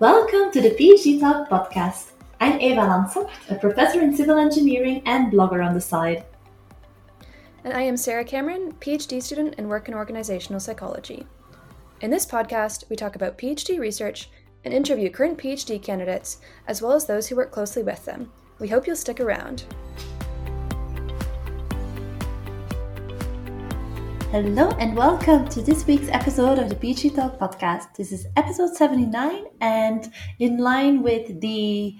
Welcome to the PhD Talk podcast. I'm Eva Lantsoght, a professor in civil engineering and blogger on the side. And I am Sarah Cameron, PhD student and work in organizational psychology. In this podcast, we talk about PhD research and interview current PhD candidates, as well as those who work closely with them. We hope you'll stick around. Hello and welcome to this week's episode of the PhD Talk podcast. This is episode 79, and in line with the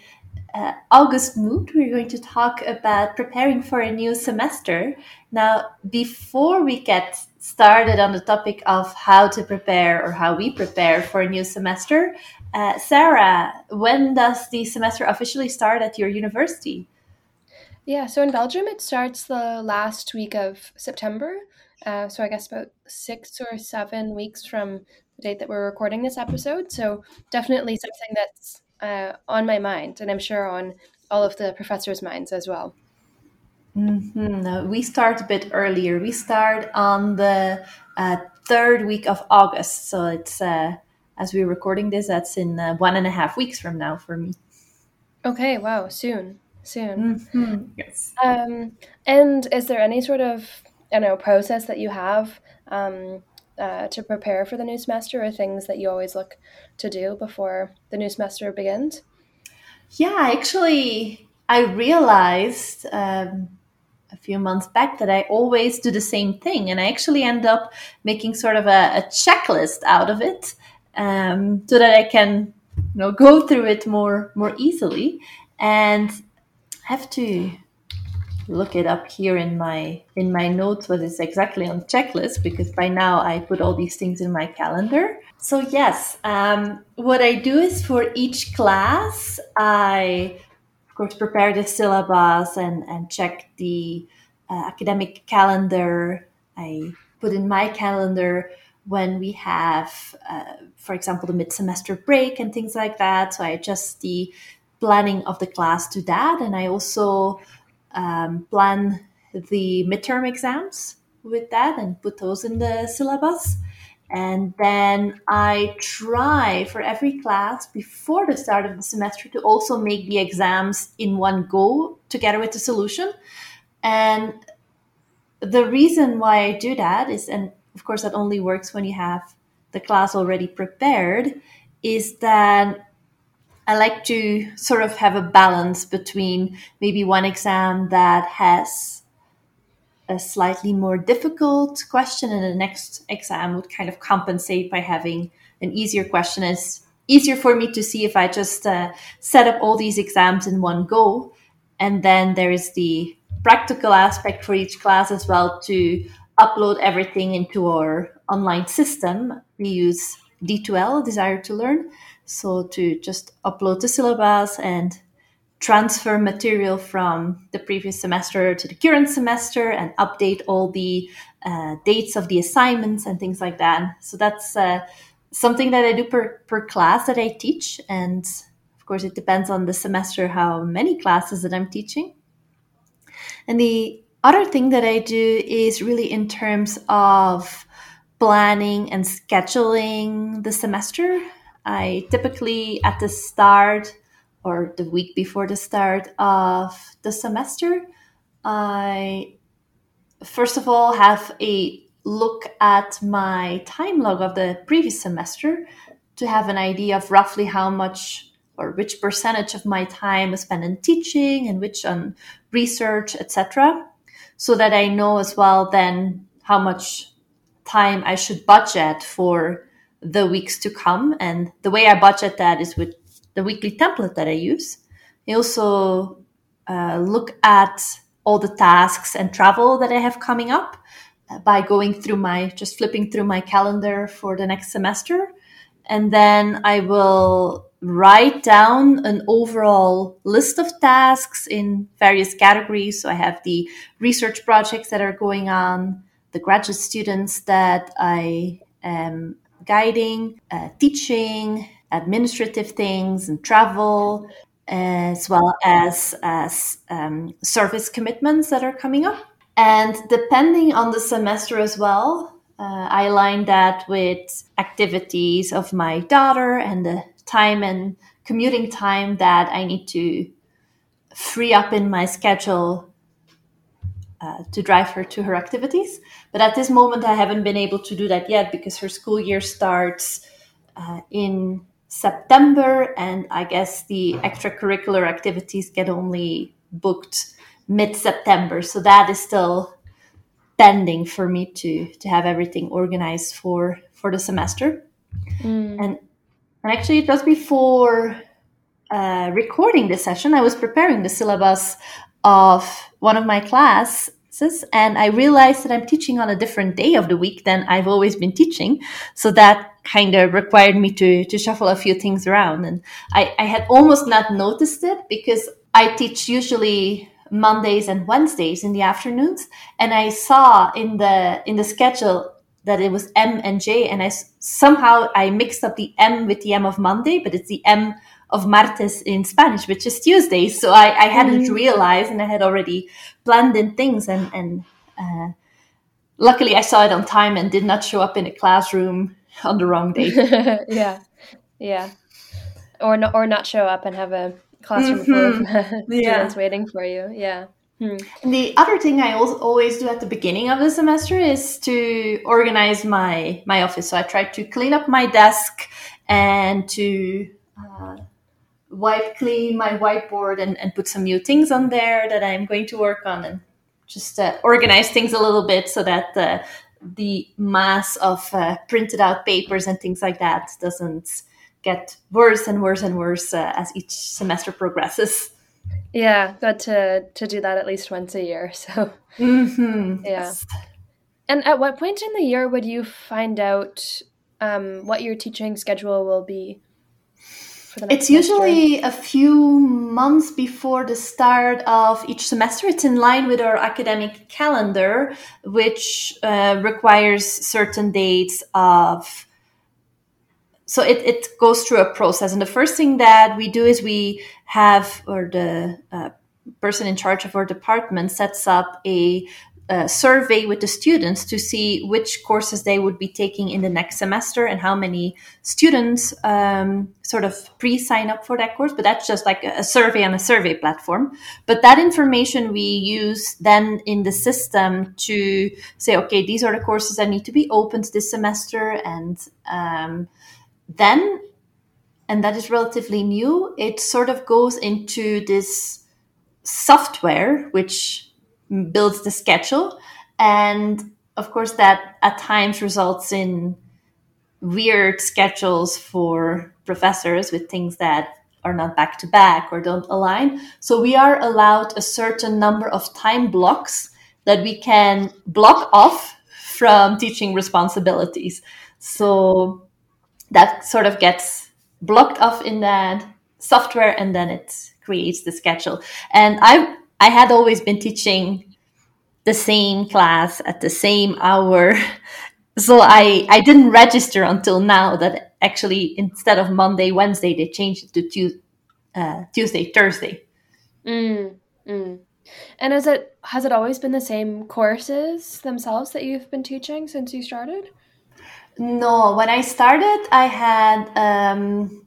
uh, August mood, we're going to talk about preparing for a new semester. Now, before we get started on the topic of how to prepare or how we prepare for a new semester, uh, Sarah, when does the semester officially start at your university? Yeah, so in Belgium, it starts the last week of September. Uh, so I guess about six or seven weeks from the date that we're recording this episode. So definitely something that's uh, on my mind, and I'm sure on all of the professors' minds as well. Mm-hmm. We start a bit earlier. We start on the uh, third week of August, so it's uh, as we're recording this, that's in uh, one and a half weeks from now for me. Okay. Wow. Soon. Soon. Mm-hmm. Yes. Um, and is there any sort of I know process that you have um, uh, to prepare for the new semester, or things that you always look to do before the new semester begins? Yeah, actually, I realized um, a few months back that I always do the same thing, and I actually end up making sort of a, a checklist out of it, um, so that I can, you know, go through it more more easily, and have to look it up here in my in my notes what is exactly on checklist because by now I put all these things in my calendar. So yes, um, what I do is for each class, I of course prepare the syllabus and and check the uh, academic calendar. I put in my calendar when we have, uh, for example, the mid semester break and things like that. So I adjust the planning of the class to that, and I also um, plan the midterm exams with that and put those in the syllabus. And then I try for every class before the start of the semester to also make the exams in one go together with the solution. And the reason why I do that is, and of course, that only works when you have the class already prepared, is that I like to sort of have a balance between maybe one exam that has a slightly more difficult question and the next exam would kind of compensate by having an easier question. It's easier for me to see if i just uh, set up all these exams in one go. And then there is the practical aspect for each class as well to upload everything into our online system. We use d2l Desire2Learn so to just upload the syllabus and transfer material from the previous semester to the current semester and update all the uh, dates of the assignments and things like that. So that's uh, something that I do per, per class that I teach. And of course, it depends on the semester how many classes that I'm teaching. And the other thing that I do is really in terms of planning and scheduling the semester. I typically at the start or the week before the start of the semester, I first of all have a look at my time log of the previous semester to have an idea of roughly how much or which percentage of my time is spent in teaching and which on research, etc. So that I know as well then how much time I should budget for the weeks to come. And the way I budget that is with the weekly template that I use. I also uh, look at all the tasks and travel that I have coming up uh, by going through my, just flipping through my calendar for the next semester. And then I will write down an overall list of tasks in various categories. So I have the research projects that are going on, the graduate students that I am guiding, uh, teaching, administrative things, and travel, as well as as um, service commitments that are coming up. And depending on the semester as well, uh, I align that with activities of my daughter and the time and commuting time that I need to free up in my schedule uh, to drive her to her activities. But at this moment, I haven't been able to do that yet because her school year starts uh, in September, and I guess the extracurricular activities get only booked mid September. So that is still pending for me to to have everything organized for for the semester. Mm. And and actually, just before uh, recording this session, I was preparing the syllabus of one of my classes, and I realized that I'm teaching on a different day of the week than I've always been teaching. So that kind of required me to to shuffle a few things around, and I, I had almost not noticed it because I teach usually Mondays and Wednesdays in the afternoons, and I saw in the in the schedule that it was M and J, and I somehow I mixed up the M with the M of Monday, but it's the M of martes in Spanish, which is Tuesday. So I, I hadn't mm-hmm. realized, and I had already planned in things, and and uh, luckily I saw it on time and did not show up in a classroom on the wrong day. yeah, yeah, or not or not show up and have a classroom mm-hmm. full of mm-hmm. students yeah. waiting for you. Yeah. Hmm. The other thing I always do at the beginning of the semester is to organize my my office. So I try to clean up my desk and to uh, wipe clean my whiteboard and, and put some new things on there that I'm going to work on and just uh, organize things a little bit so that uh, the mass of uh, printed out papers and things like that doesn't get worse and worse and worse uh, as each semester progresses. Yeah, got to to do that at least once a year. So mm-hmm. yeah. Yes. And at what point in the year would you find out um, what your teaching schedule will be? It's usually a few months before the start of each semester. It's in line with our academic calendar, which uh, requires certain dates of so it, it goes through a process and the first thing that we do is we have or the uh, person in charge of our department sets up a, a, survey with the students to see which courses they would be taking in the next semester and how many students um, sort of pre-sign up for that course. But that's just like a survey on a survey platform. But that information we use then in the system to say okay these are the courses that need to be opened this semester. And um, then, and that is relatively new, it sort of goes into this software which builds the schedule. And of course, that at times results in weird schedules for professors with things that are not back to back or don't align. So we are allowed a certain number of time blocks that we can block off from teaching responsibilities. So that sort of gets blocked off in that software and then it creates the schedule. And I I had always been teaching the same class at the same hour. So I, I didn't register until now that actually instead of Monday, Wednesday, they changed it to Tuesday, uh, Tuesday, Thursday. Mm, mm. And is it has it always been the same courses themselves that you've been teaching since you started? No, when I started, I had um,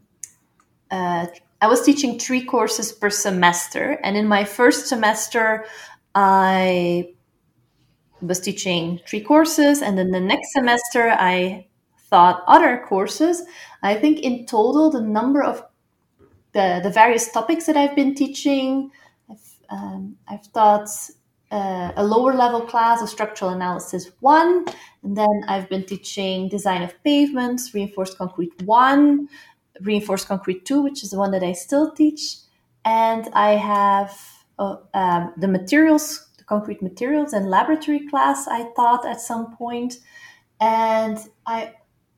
uh, I was teaching three courses per semester, and in my first semester, I was teaching three courses, and then the next semester, I taught other courses. I think in total, the number of the the various topics that I've been teaching, I've, um, I've taught uh, a lower level class of structural analysis one, and then I've been teaching design of pavements, reinforced concrete one, reinforced concrete two, which is the one that I still teach, and I have uh, um, the materials, the concrete materials and laboratory class I taught at some point, and I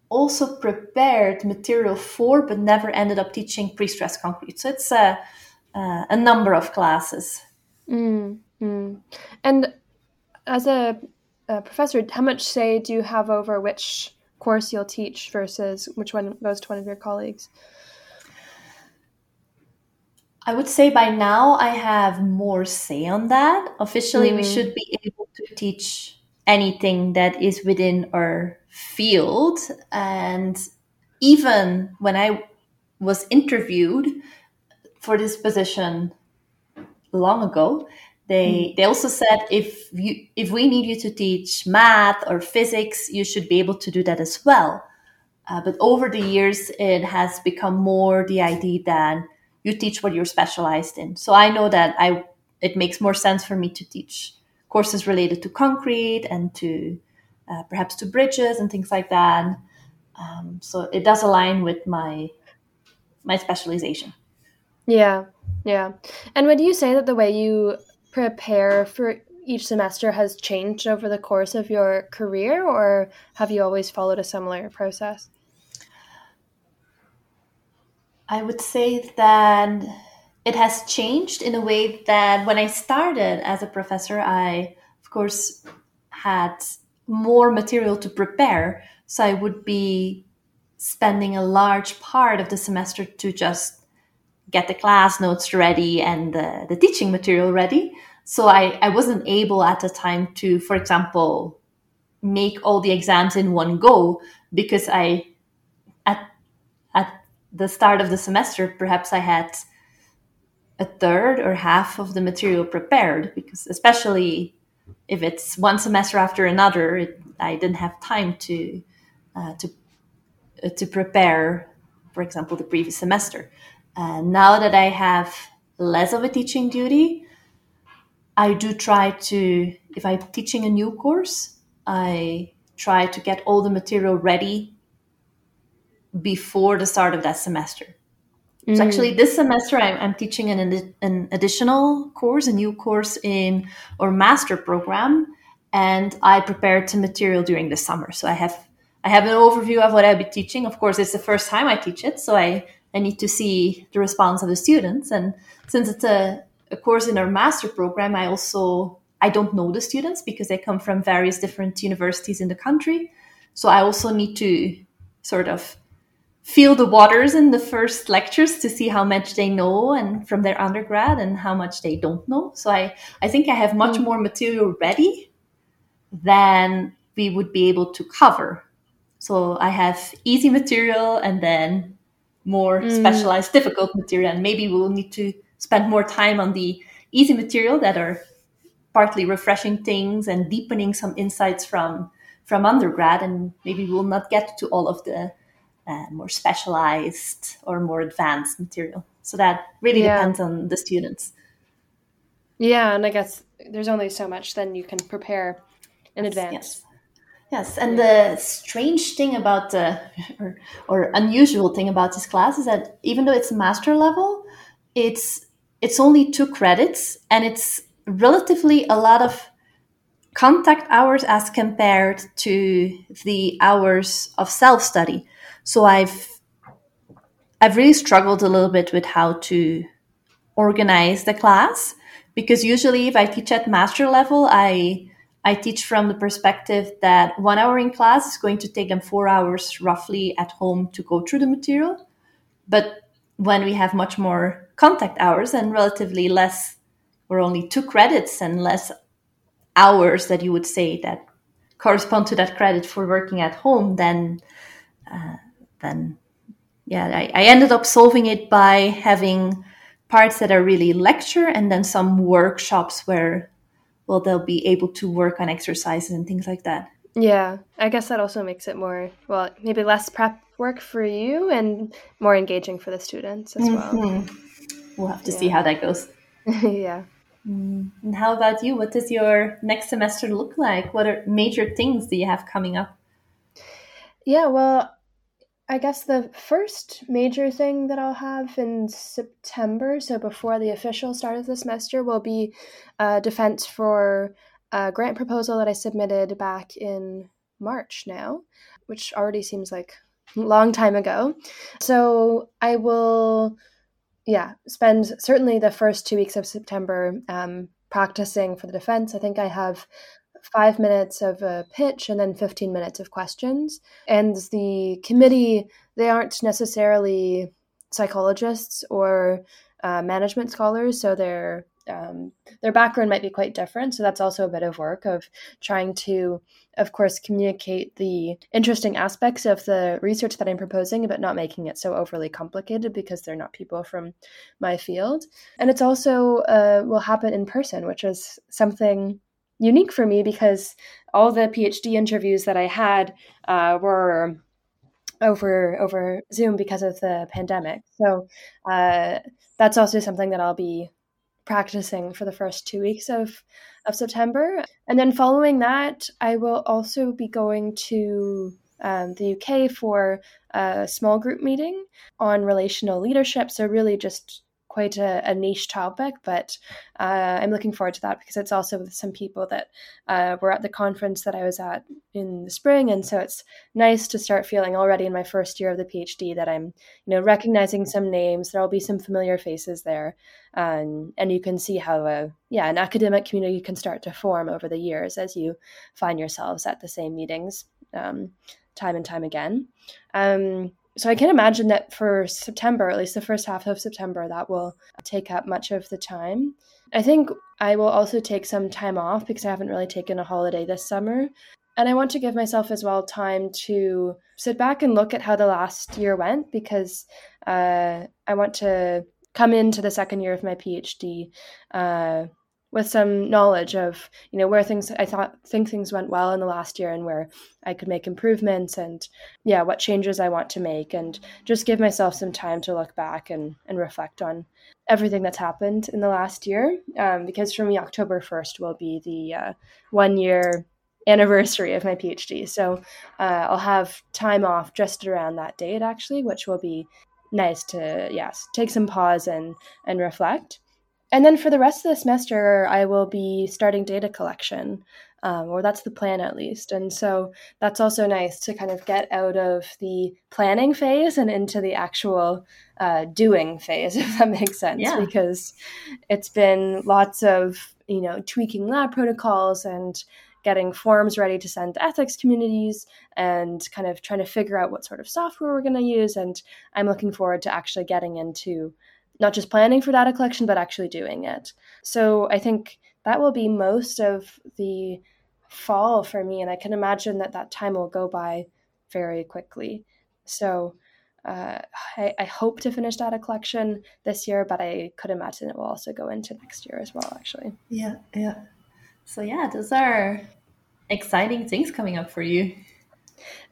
also prepared material four, but never ended up teaching pre-stressed concrete. So it's a, uh, a number of classes. Mm. Mm. And as a, a, professor, how much say do you have over which course you'll teach versus which one goes to one of your colleagues? I would say by now I have more say on that. Officially, mm. we should be able to teach anything that is within our field. And even when I was interviewed for this position long ago, they mm. they also said if you if we need you to teach math or physics, you should be able to do that as well. Uh, but over the years, it has become more the idea that you teach what you're specialized in. So I know that I it makes more sense for me to teach courses related to concrete and to uh, perhaps to bridges and things like that. Um, so it does align with my my specialization. Yeah, yeah. And would you say that the way you prepare for each semester has changed over the course of your career, or have you always followed a similar process? I would say that it has changed in a way that when I started as a professor, I, of course, had more material to prepare. So I would be spending a large part of the semester to just get the class notes ready and the, the teaching material ready. So I, I wasn't able at the time to, for example, make all the exams in one go because I, at, at the start of the semester, perhaps I had a third or half of the material prepared because especially if it's one semester after another, it, I didn't have time to uh, to uh, to prepare, for example, the previous semester. Uh, now that I have less of a teaching duty, I do try to, if I'm teaching a new course, I try to get all the material ready before the start of that semester. Mm. So actually, this semester I'm, I'm teaching an, an additional course, a new course in our master program, and I prepared some material during the summer. So I have I have an overview of what I'll be teaching. Of course, it's the first time I teach it, so I I need to see the response of the students. And since it's a, a course in our master program, I also I don't know the students because they come from various different universities in the country. So I also need to sort of feel the waters in the first lectures to see how much they know and from their undergrad and how much they don't know. So I, I think I have much mm. more material ready than we would be able to cover. So I have easy material and then more mm. specialized, difficult material. And maybe we'll need to spend more time on the easy material that are partly refreshing things and deepening some insights from from undergrad and maybe we'll not get to all of the uh, more specialized or more advanced material. So that really yeah. depends on the students. Yeah, and I guess there's only so much then you can prepare in advance. Yes. Yes, and the strange thing about the or, or unusual thing about this class is that even though it's master level, it's it's only two credits and it's relatively a lot of contact hours as compared to the hours of self study. So I've I've really struggled a little bit with how to organize the class because usually if I teach at master level, I I teach from the perspective that one hour in class is going to take them four hours roughly at home to go through the material. But when we have much more contact hours and relatively less, or only two credits and less hours that you would say that correspond to that credit for working at home, then uh, then yeah, I, I ended up solving it by having parts that are really lecture and then some workshops where well they'll be able to work on exercises and things like that. Yeah, I guess that also makes it more well, maybe less prep work for you and more engaging for the students as well. Mm-hmm. We'll have to yeah. see how that goes. yeah. Mm. And how about you? What does your next semester look like? What are major things do you have coming up? Yeah, well, I guess the first major thing that I'll have in September, so before the official start of the semester, will be a defense for a grant proposal that I submitted back in March now, which already seems like a long time ago. So I will, yeah, spend certainly the first two weeks of September um, practicing for the defense. I think I have five minutes of a pitch and then 15 minutes of questions. And the committee, they aren't necessarily psychologists or uh, management scholars, so they're um, their background might be quite different. So that's also a bit of work of trying to, of course, communicate the interesting aspects of the research that I'm proposing, but not making it so overly complicated because they're not people from my field. And it's also uh, will happen in person, which is something unique for me because all the PhD interviews that I had uh, were over over Zoom because of the pandemic. So uh, that's also something that I'll be practicing for the first two weeks of of September, and then following that, I will also be going to um, the UK for a small group meeting on relational leadership. So really, just quite a, a niche topic, but uh, I'm looking forward to that because it's also with some people that uh, were at the conference that I was at in the spring, and so it's nice to start feeling already in my first year of the PhD that I'm, you know, recognizing some names. There'll be some familiar faces there, um, and you can see how, a, yeah, an academic community can start to form over the years as you find yourselves at the same meetings. Um, time and time again. Um, so I can imagine that for September, at least the first half of September, that will take up much of the time. I think I will also take some time off because I haven't really taken a holiday this summer. And I want to give myself as well time to sit back and look at how the last year went because uh, I want to come into the second year of my PhD uh, with some knowledge of you know where things I thought think things went well in the last year and where I could make improvements and yeah what changes I want to make and just give myself some time to look back and and reflect on everything that's happened in the last year. Um, because for me October 1st will be the uh, one year anniversary of my PhD so uh, I'll have time off just around that date actually which will be nice to yes take some pause and and reflect and then for the rest of the semester, I will be starting data collection, um, or that's the plan at least. And so that's also nice to kind of get out of the planning phase and into the actual uh, doing phase, if that makes sense. Yeah. Because it's been lots of, you know, tweaking lab protocols and getting forms ready to send to ethics communities and kind of trying to figure out what sort of software we're going to use. And I'm looking forward to actually getting into not just planning for data collection, but actually doing it. So I think that will be most of the fall for me. And I can imagine that that time will go by very quickly. So uh, I, I, hope to finish data collection this year, but I could imagine it will also go into next year as well, actually. Yeah, yeah. So, yeah, those are exciting things coming up for you.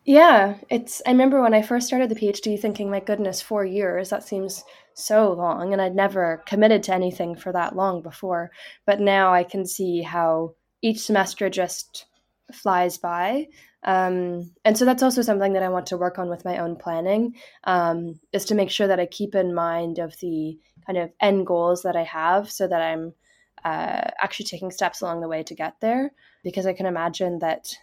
Yeah, it's. I remember when I first started the PhD thinking, my goodness, four years, that seems so long. And I'd never committed to anything for that long before. But now I can see how each semester just flies by. Um, and so that's also something that I want to work on with my own planning um, is to make sure that I keep in mind of the kind of end goals that I have so that I'm uh, actually taking steps along the way to get there. Because I can imagine that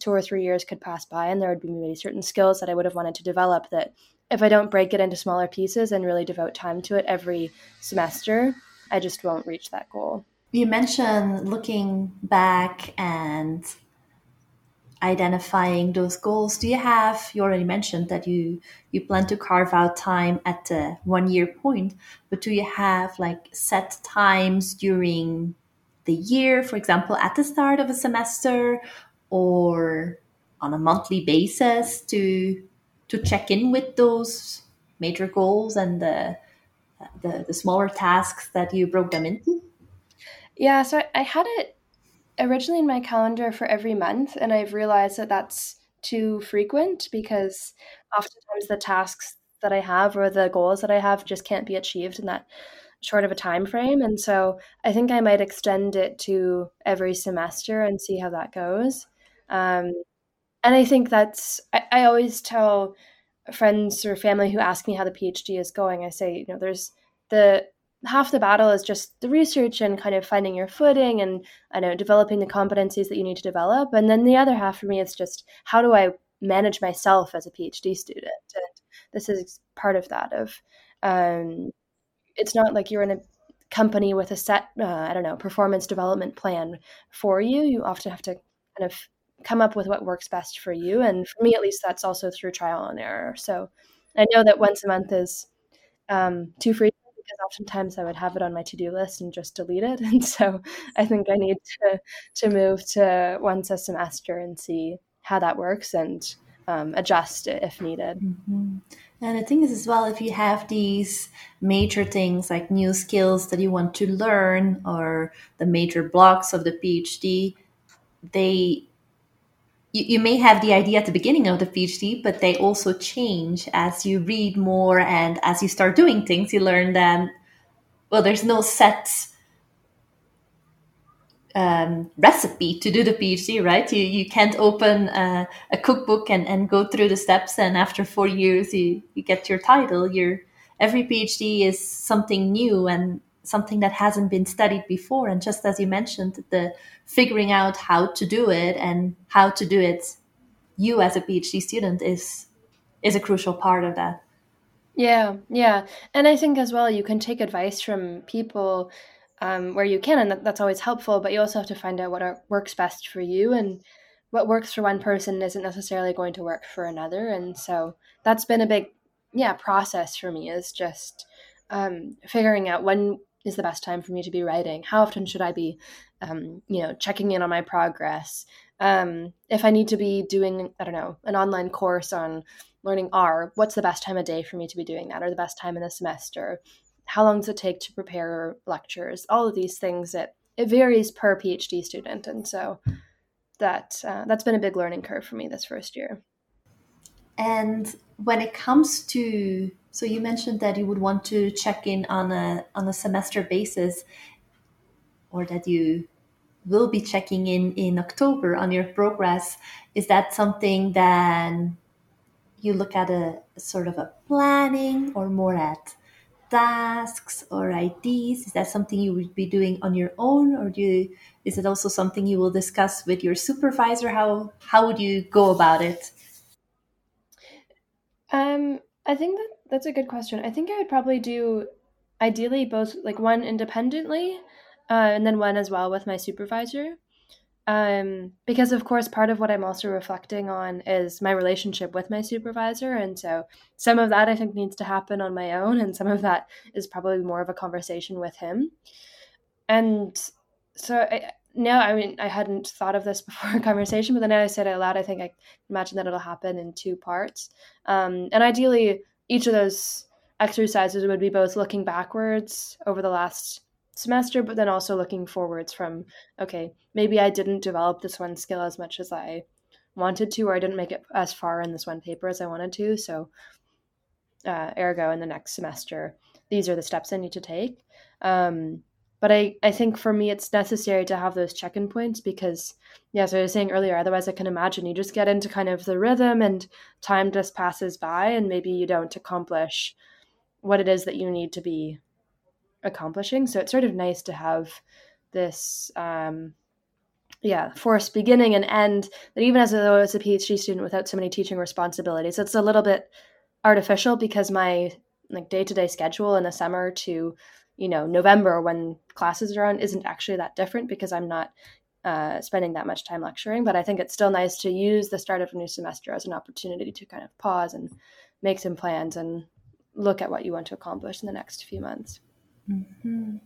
two or three years could pass by and there would be maybe certain skills that I would have wanted to develop that if I don't break it into smaller pieces and really devote time to it every semester, I just won't reach that goal. You mentioned looking back and identifying those goals. Do you have you already mentioned that you you plan to carve out time at the one year point, but do you have like set times during the year, for example, at the start of a semester or on a monthly basis to to check in with those major goals and the the, the smaller tasks that you broke them into? Yeah, so I, had it originally in my calendar for every month, and I've realized that that's too frequent because oftentimes the tasks that I have or the goals that I have just can't be achieved in that short of a time frame. And so I think I might extend it to every semester and see how that goes. Um, and I think that's I, I always tell friends or family who ask me how the PhD is going, I say, you know, there's the half the battle is just the research and kind of finding your footing and I know developing the competencies that you need to develop. And then the other half for me is just how do I manage myself as a PhD student? And this is part of that of um, it's not like you're in a company with a set uh, I don't know performance development plan for you. You often have to kind of come up with what works best for you. And for me, at least, that's also through trial and error. So I know that once a month is um, too frequent because oftentimes I would have it on my to do list and just delete it. And so I think I need to, to move to once a semester and see how that works and um, adjust it if needed. Mm-hmm. And the thing is, as well, if you have these major things like new skills that you want to learn or the major blocks of the PhD, they you, you may have the idea at the beginning of the PhD, but they also change as you read more and as you start doing things. You learn that well, there's no set um, recipe to do the PhD, right? You you can't open a, a, cookbook and, and go through the steps, and after four years you, you get your title. Your every PhD is something new and something that hasn't been studied before. And just as you mentioned, the figuring out how to do it and how to do it, you as a PhD student is is a crucial part of that. Yeah, yeah, and I think as well you can take advice from people um, where you can, and that, that's always helpful. But you also have to find out what are, works best for you, and what works for one person isn't necessarily going to work for another. And so that's been a big, yeah, process for me is just um, figuring out when is the best time for me to be writing. How often should I be, um, you know, checking in on my progress? Um, if I need to be doing, I don't know, an online course on learning R, what's the best time of day for me to be doing that, or the best time in the semester? how long does it take to prepare lectures all of these things that it varies per phd student and so that uh, that's been a big learning curve for me this first year and when it comes to so you mentioned that you would want to check in on a on a semester basis or that you will be checking in in october on your progress is that something that you look at a sort of a planning or more at tasks or ideas? Is that something you would be doing on your own, or do you, is it also something you will discuss with your supervisor? How how would you go about it? Um, I think that that's a good question. I think I would probably do ideally both, like one independently, uh, and then one as well with my supervisor um, because of course part of what i'm also reflecting on is my relationship with my supervisor and so some of that i think needs to happen on my own and some of that is probably more of a conversation with him and so I, now i mean i hadn't thought of this before a conversation but then i said it out loud i think i imagine that it'll happen in two parts um, and ideally each of those exercises would be both looking backwards over the last semester, but then also looking forwards from, okay, maybe I didn't develop this one skill as much as I wanted to, or I didn't make it as far in this one paper as I wanted to. So, uh, ergo, in the next semester, these are the steps I need to take. Um, but I, I think for me, it's necessary to have those check in points because, yeah, as I was saying earlier, otherwise I can imagine you just get into kind of the rhythm and time just passes by and maybe you don't accomplish what it is that you need to be accomplishing. So it's sort of nice to have this, um, yeah, forced beginning and end that even as though it's a PhD student without so many teaching responsibilities, it's a little bit artificial because my like day to day schedule in the summer to you know November when classes are on isn't actually that different because I'm not uh, spending that much time lecturing. But I think it's still nice to use the start of a new semester as an opportunity to kind of pause and make some plans and look at what you want to accomplish in the next few months. Mm-hmm.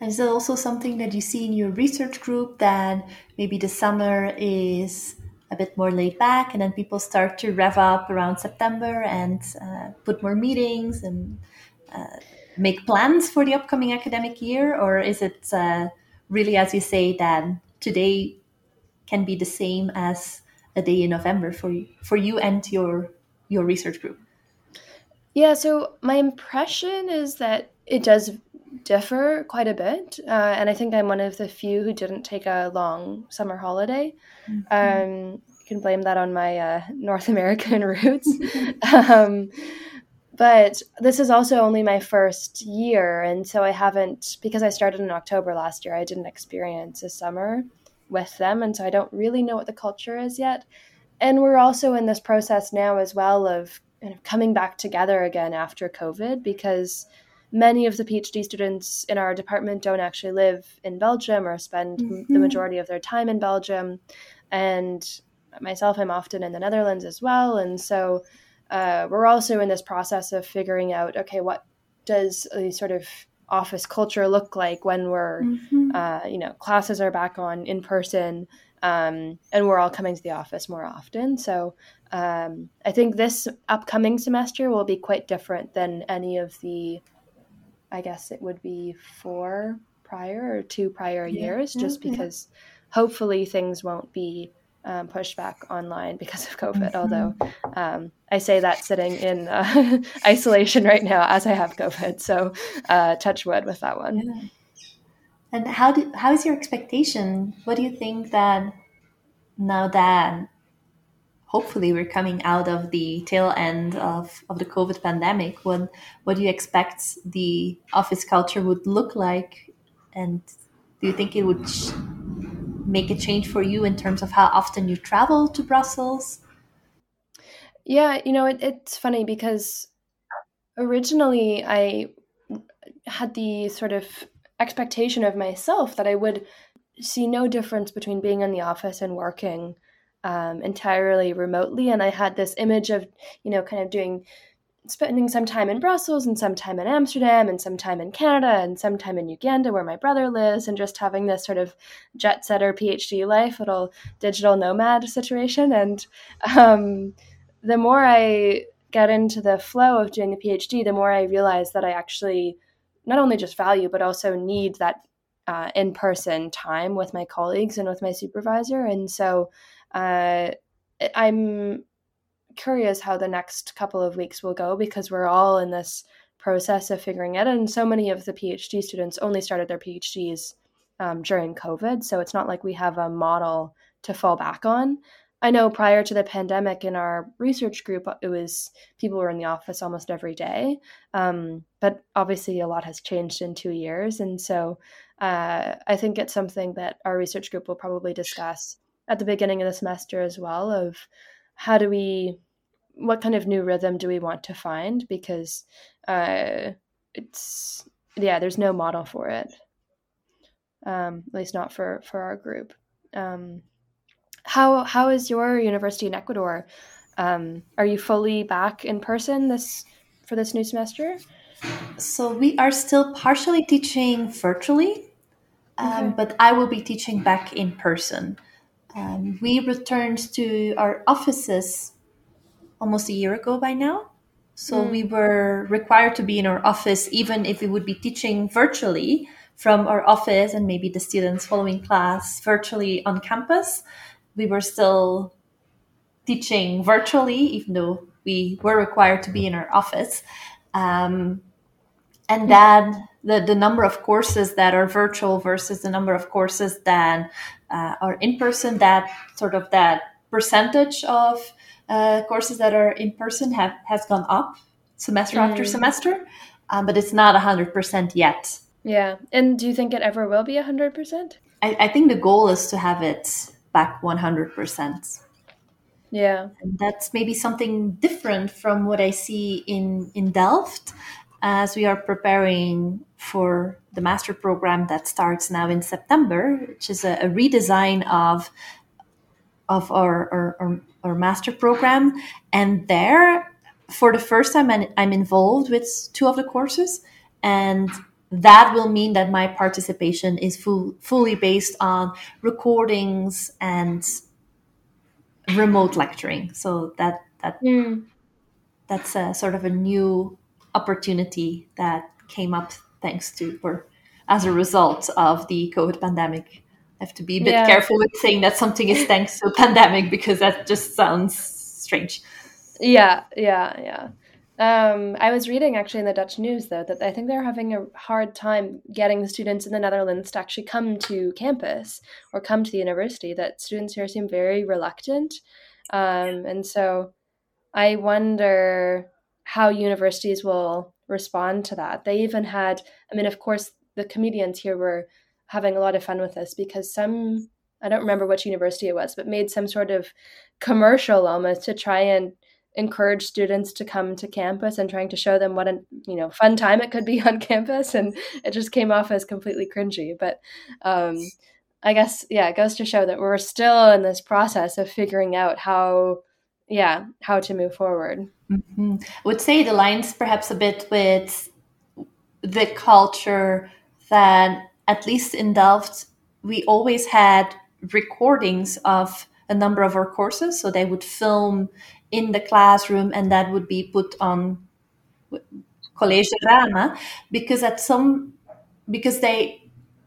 And is that also something that you see in your research group that maybe the summer is a bit more laid back and then people start to rev up around September and uh, put more meetings and uh, make plans for the upcoming academic year? Or is it uh, really, as you say, that today can be the same as a day in November for you, for you and your your research group? Yeah, so my impression is that it does differ quite a bit. Uh, and I think I'm one of the few who didn't take a long summer holiday. Mm-hmm. Um, you can blame that on my uh, North American roots. um, but this is also only my first year. And so I haven't, because I started in October last year, I didn't experience a summer with them. And so I don't really know what the culture is yet. And we're also in this process now as well of kind of coming back together again after COVID because many of the PhD students in our department don't actually live in Belgium or spend mm-hmm. the majority of their time in Belgium. And myself, I'm often in the Netherlands as well. And so uh, we're also in this process of figuring out okay, what does a sort of office culture look like when we're mm-hmm. uh, you know classes are back on in person um, and we're all coming to the office more often so um, i think this upcoming semester will be quite different than any of the i guess it would be four prior or two prior yeah. years just yeah. because hopefully things won't be um, pushed back online because of COVID. Mm-hmm. Although um, I say that sitting in uh, isolation right now as I have COVID. So uh, touch wood with that one. Yeah. And how do, how is your expectation? What do you think that now that hopefully we're coming out of the tail end of, of the COVID pandemic, what what do you expect the office culture would look like? And do you think it would make a change for you in terms of how often you travel to Brussels? Yeah, you know, it, it's funny because originally I had the sort of expectation of myself that I would see no difference between being in the office and working um, entirely remotely. And I had this image of, you know, kind of doing spending some time in Brussels and some time in Amsterdam and some time in Canada and some time in Uganda where my brother lives and just having this sort of jet setter PhD life, little digital nomad situation. And um, the more I get into the flow of doing the PhD, the more I realize that I actually not only just value, but also need that uh, in person time with my colleagues and with my supervisor. And so uh, I'm curious how the next couple of weeks will go because we're all in this process of figuring it. And so many of the PhD students only started their PhDs um, during COVID. So it's not like we have a model to fall back on. I know prior to the pandemic in our research group, it was people were in the office almost every day. Um, but obviously, a lot has changed in two years. And so uh, I think it's something that our research group will probably discuss at the beginning of the semester as well of how do we what kind of new rhythm do we want to find? Because uh, it's yeah there's no model for it. Um, at least not for for our group. Um, how how is your university in ecuador? Um, are you fully back in person this for this new semester? So we are still partially teaching virtually um, okay. but i will be teaching back in person um, we returned to our offices almost a year ago by now. So mm. we were required to be in our office, even if we would be teaching virtually from our office and maybe the students following class virtually on campus. We were still teaching virtually, even though we were required to be in our office. Um, and then the, the number of courses that are virtual versus the number of courses that uh, are in person, that sort of that percentage of uh, courses that are in person have has gone up semester mm. after semester, um, but it's not hundred percent yet. Yeah, and do you think it ever will be hundred percent? I think the goal is to have it back one hundred percent. Yeah, and that's maybe something different from what I see in in Delft as we are preparing for the master program that starts now in September, which is a, a redesign of of our, our, our, our, master program. And there, for the first time, I'm involved with two of the courses. And that will mean that my participation is full, fully based on recordings and remote lecturing. So that that mm. that's a sort of a new opportunity that came up thanks to or as a result of the COVID pandemic. I have to be a bit yeah. careful with saying that something is thanks to a pandemic because that just sounds strange. Yeah, yeah, yeah. Um, I was reading actually in the Dutch news though that I think they're having a hard time getting the students in the Netherlands to actually come to campus or come to the university. That students here seem very reluctant, um, and so I wonder how universities will respond to that. They even had, I mean, of course, the comedians here were having a lot of fun with this because some, I don't remember which university it was, but made some sort of commercial almost to try and encourage students to come to campus and trying to show them what a you know fun time it could be on campus and it just came off as completely cringy but um, i guess yeah it goes to show that we're still in this process of figuring out how yeah how to move forward mm-hmm. i would say it aligns perhaps a bit with the culture that at least in Delft we always had recordings of a number of our courses. So they would film in the classroom and that would be put on College Rama because at some because they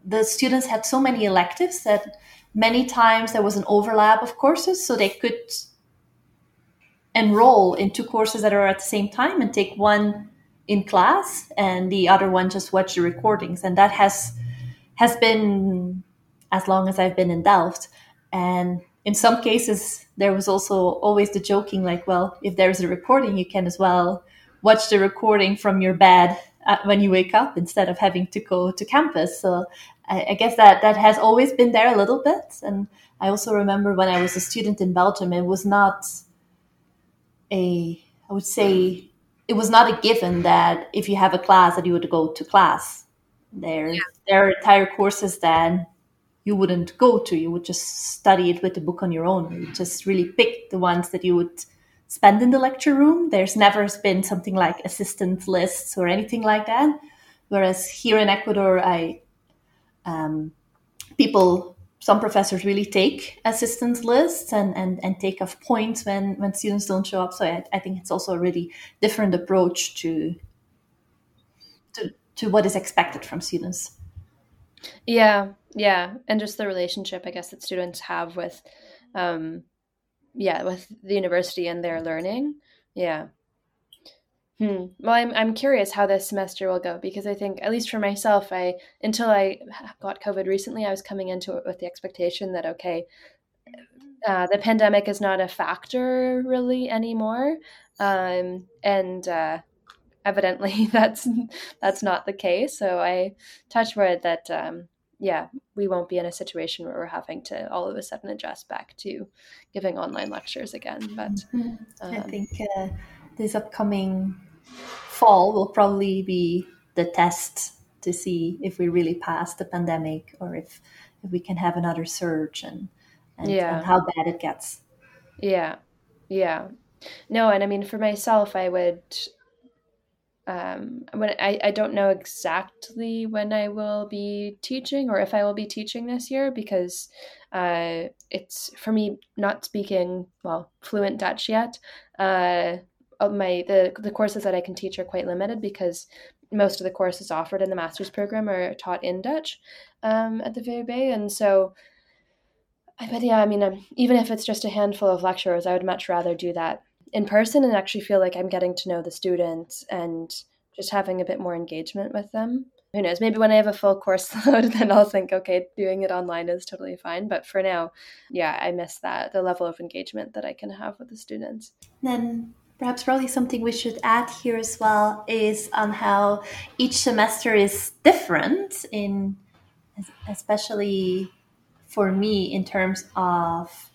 the students had so many electives that many times there was an overlap of courses so they could enroll in two courses that are at the same time and take one in class and the other one just watch the recordings. And that has has been as long as I've been in Delft. And in some cases there was also always the joking like well if there's a recording you can as well watch the recording from your bed uh, when you wake up instead of having to go to campus. So I, I guess that that has always been there a little bit. And i also remember when i was a student in belgium it was not a i would say it was not a given that if you have a class that you would go to class. There yeah. there are entire courses that you wouldn't go to. You would just study it with the book on your own. You just really pick the ones that you would spend in the lecture room. There's never been something like assistant lists or anything like that. Whereas here in ecuador i um, people some professors really take assistance lists and, and, and take off points when, when students don't show up. So I, I think it's also a really different approach to, to, to what is expected from students. Yeah, yeah. And just the relationship, I guess, that students have with, um, yeah, with the university and their learning. Yeah. Hmm. Well, I'm I'm curious how this semester will go because I think, at least for myself, I until I got COVID recently, I was coming into it with the expectation that okay, uh, the pandemic is not a factor really anymore, um, and uh, evidently that's that's not the case. So I touch wood that um, yeah, we won't be in a situation where we're having to all of a sudden adjust back to giving online lectures again. But mm-hmm. um, I think uh, this upcoming fall will probably be the test to see if we really pass the pandemic or if, if we can have another surge and, and, yeah. and how bad it gets. Yeah. Yeah. No, and I mean for myself I would um, when I, I don't know exactly when I will be teaching or if I will be teaching this year because uh, it's for me not speaking well fluent Dutch yet. Uh, my the the courses that I can teach are quite limited because most of the courses offered in the master's program are taught in Dutch um, at the VUB, and so. I but yeah, I mean, um, even if it's just a handful of lecturers, I would much rather do that in person and actually feel like I'm getting to know the students and just having a bit more engagement with them. Who knows? Maybe when I have a full course load, then I'll think, okay, doing it online is totally fine. But for now, yeah, I miss that the level of engagement that I can have with the students. Then Perhaps probably something we should add here as well is on how each semester is different in especially for me in terms of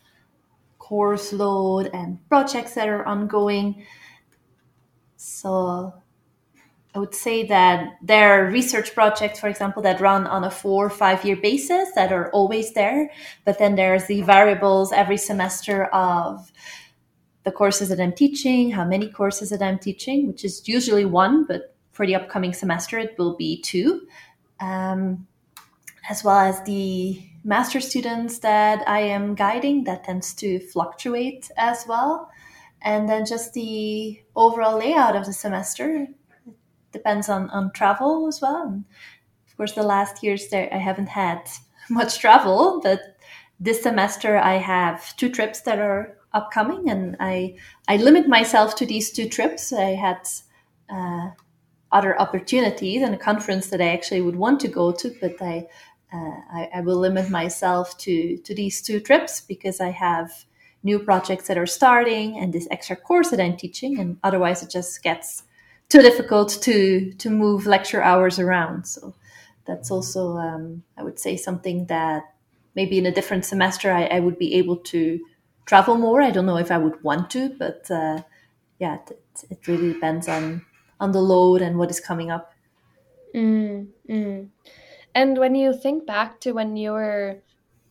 course load and projects that are ongoing. So I would say that there are research projects, for example, that run on a four or five year basis that are always there. But then there's the variables every semester of the courses that I'm teaching, how many courses that I'm teaching, which is usually one, but for the upcoming semester it will be two, um, as well as the master students that I am guiding. That tends to fluctuate as well, and then just the overall layout of the semester depends on on travel as well. And of course, the last years there I haven't had much travel, but this semester I have two trips that are upcoming, and I I limit myself to these two trips. I had uh, other opportunities and a conference that I actually would want to go to, but I, uh, I, I will limit myself to to these two trips because I have new projects that are starting and this extra course that I'm teaching, and otherwise it just gets too difficult to to move lecture hours around. So that's also um, I would say something that maybe in a different semester I, I would be able to travel more. I don't know if I would want to, but uh, yeah, it, it, really depends on on the load and what is coming up. Mm. And when you think back to when you were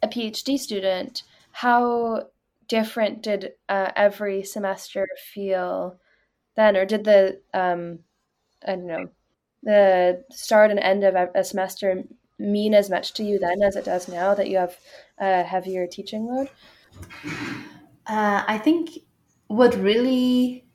a PhD student, how different did uh, every semester feel then, or did the um, I don't know the start and end of a semester mean as much to you then as it does now that you have a heavier teaching load? Uh, I think what really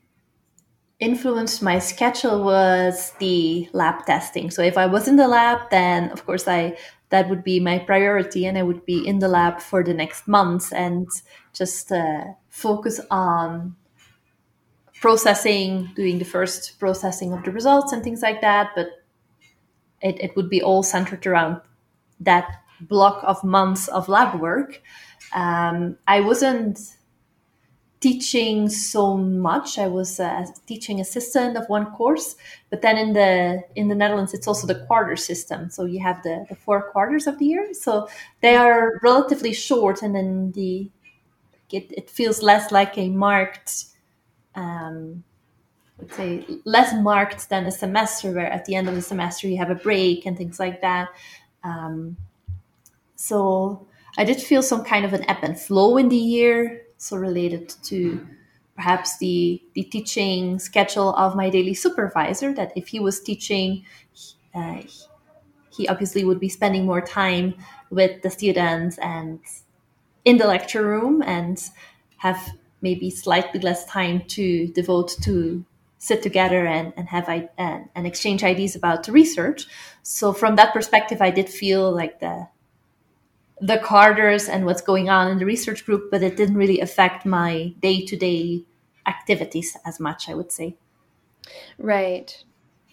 influenced my schedule was the lab testing. So if I was in the lab, then of course I that would be my priority, and I would be in the lab for the next months and just uh, focus on processing, doing the first processing of the results and things like that. But it, it would be all centered around that block of months of lab work. Um, I wasn't teaching so much. I was a teaching assistant of one course, but then in the in the Netherlands, it's also the quarter system. So you have the, the four quarters of the year. So they are relatively short, and then the it, it feels less like a marked um, let's say less marked than a semester where at the end of the semester you have a break and things like that um, so i did feel some kind of an ebb and flow in the year so related to perhaps the the teaching schedule of my daily supervisor that if he was teaching uh, he obviously would be spending more time with the students and in the lecture room and have maybe slightly less time to devote to sit together and, and have and, and exchange ideas about the research. So from that perspective, I did feel like the the quarters and what's going on in the research group, but it didn't really affect my day to day activities as much. I would say. Right,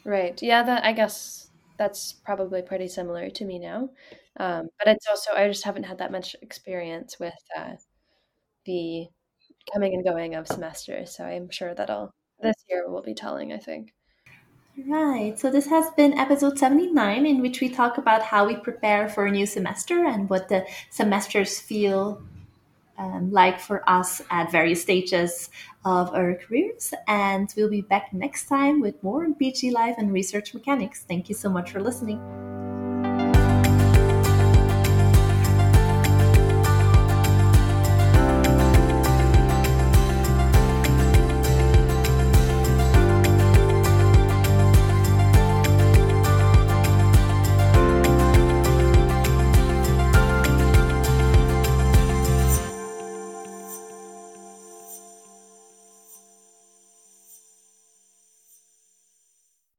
right. Yeah, that I guess that's probably pretty similar to me now. Um, but it's also I just haven't had that much experience with uh, the coming and going of semesters. So I'm sure that'll this year will be telling, I think. Right. So this has been episode 79 in which we talk about how we prepare for a new semester and what the semesters feel um, like for us at various stages of our careers. And we'll be back next time with more PhD Life and research mechanics. Thank you so much for listening.